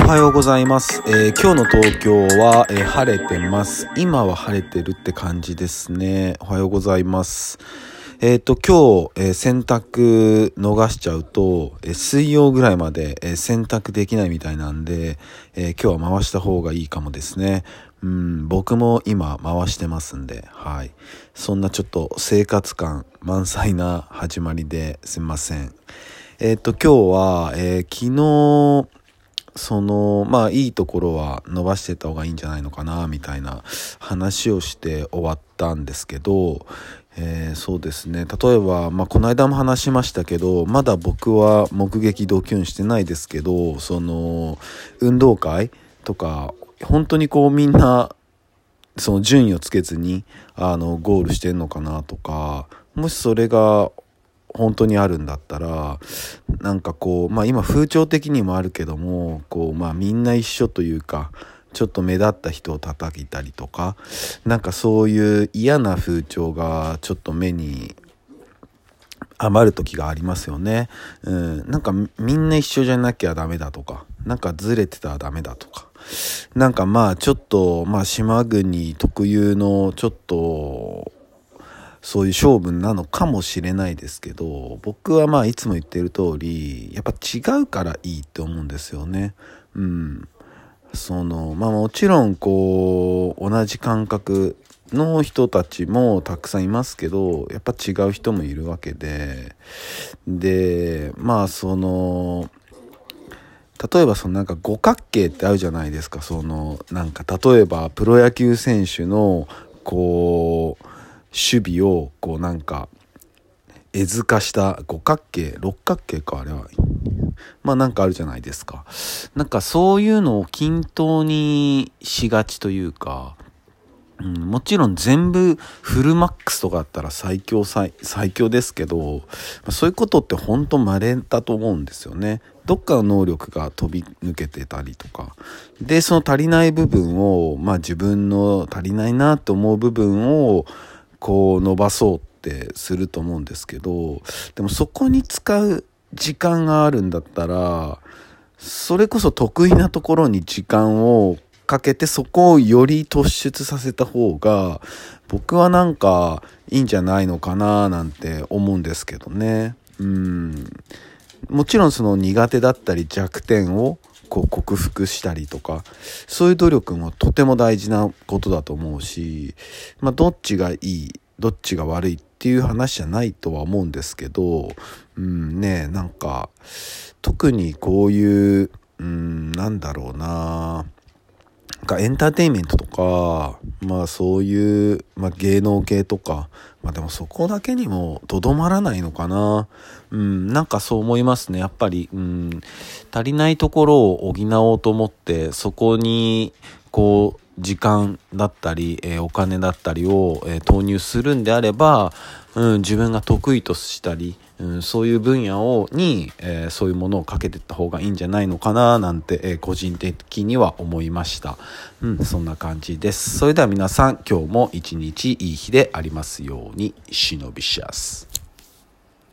おはようございます。えー今日の東京は、えー晴れてます。今は晴れてるって感じですね。おはようございます。えっ、と、今日、え洗濯逃しちゃうと、え水曜ぐらいまで、え洗濯できないみたいなんで、え今日は回した方がいいかもですね。うん、僕も今回してますんで、はい。そんなちょっと生活感満載な始まりですみません。えっ、と、今日は、えー昨日、その、まあいいところは伸ばしてった方がいいんじゃないのかな、みたいな話をして終わったんですけど、えーそうですね。例えば、まあこの間も話しましたけど、まだ僕は目撃ドキュンしてないですけど、その、運動会とか、本当にこうみんな、その順位をつけずに、あの、ゴールしてんのかなとか、もしそれが本当にあるんだったらなんかこうまあ今風潮的にもあるけどもこうまあみんな一緒というかちょっと目立った人を叩いたりとかなんかそういう嫌な風潮がちょっと目に余る時がありますよね。うん、なんかみんな一緒じゃなきゃダメだとかなんかずれてたらダメだとかなんかまあちょっとまあ島国特有のちょっとそういう勝負なのかもしれないですけど、僕はまあいつも言ってる通り、やっぱ違うからいいって思うんですよね。うん。その、まあもちろんこう、同じ感覚の人たちもたくさんいますけど、やっぱ違う人もいるわけで、で、まあその、例えばそのなんか五角形ってあるじゃないですか。その、なんか例えばプロ野球選手の、こう、守備をこうなんか絵図化した五角形六角形かあれはまあなんかあるじゃないですか。なんかそういうのを均等にしがちというか、うん、もちろん全部フルマックスとかあったら最強最強ですけど、そういうことって本当稀だと思うんですよね。どっかの能力が飛び抜けてたりとか。でその足りない部分をまあ自分の足りないなと思う部分をこう伸ばそうってすると思うんですけどでもそこに使う時間があるんだったらそれこそ得意なところに時間をかけてそこをより突出させた方が僕はなんかいいんじゃないのかななんて思うんですけどね。うん。もちろんその苦手だったり弱点をこう克服したりとかそういう努力もとても大事なことだと思うし、まあ、どっちがいいどっちが悪いっていう話じゃないとは思うんですけど、うんね、なんか特にこういう、うん、なんだろうな。なんかエンターテインメントとか、まあそういう、まあ芸能系とか、まあでもそこだけにもとどまらないのかな。うん、なんかそう思いますね。やっぱり、うん、足りないところを補おうと思って、そこに、こう、時間だったり、えーお金だったりを、えー投入するんであれば、うん、自分が得意としたり、うん、そういう分野をに、えーそういうものをかけていった方がいいんじゃないのかななんて、え個人的には思いました。うん、そんな感じです。それでは皆さん、今日も一日いい日でありますように、忍びしやす。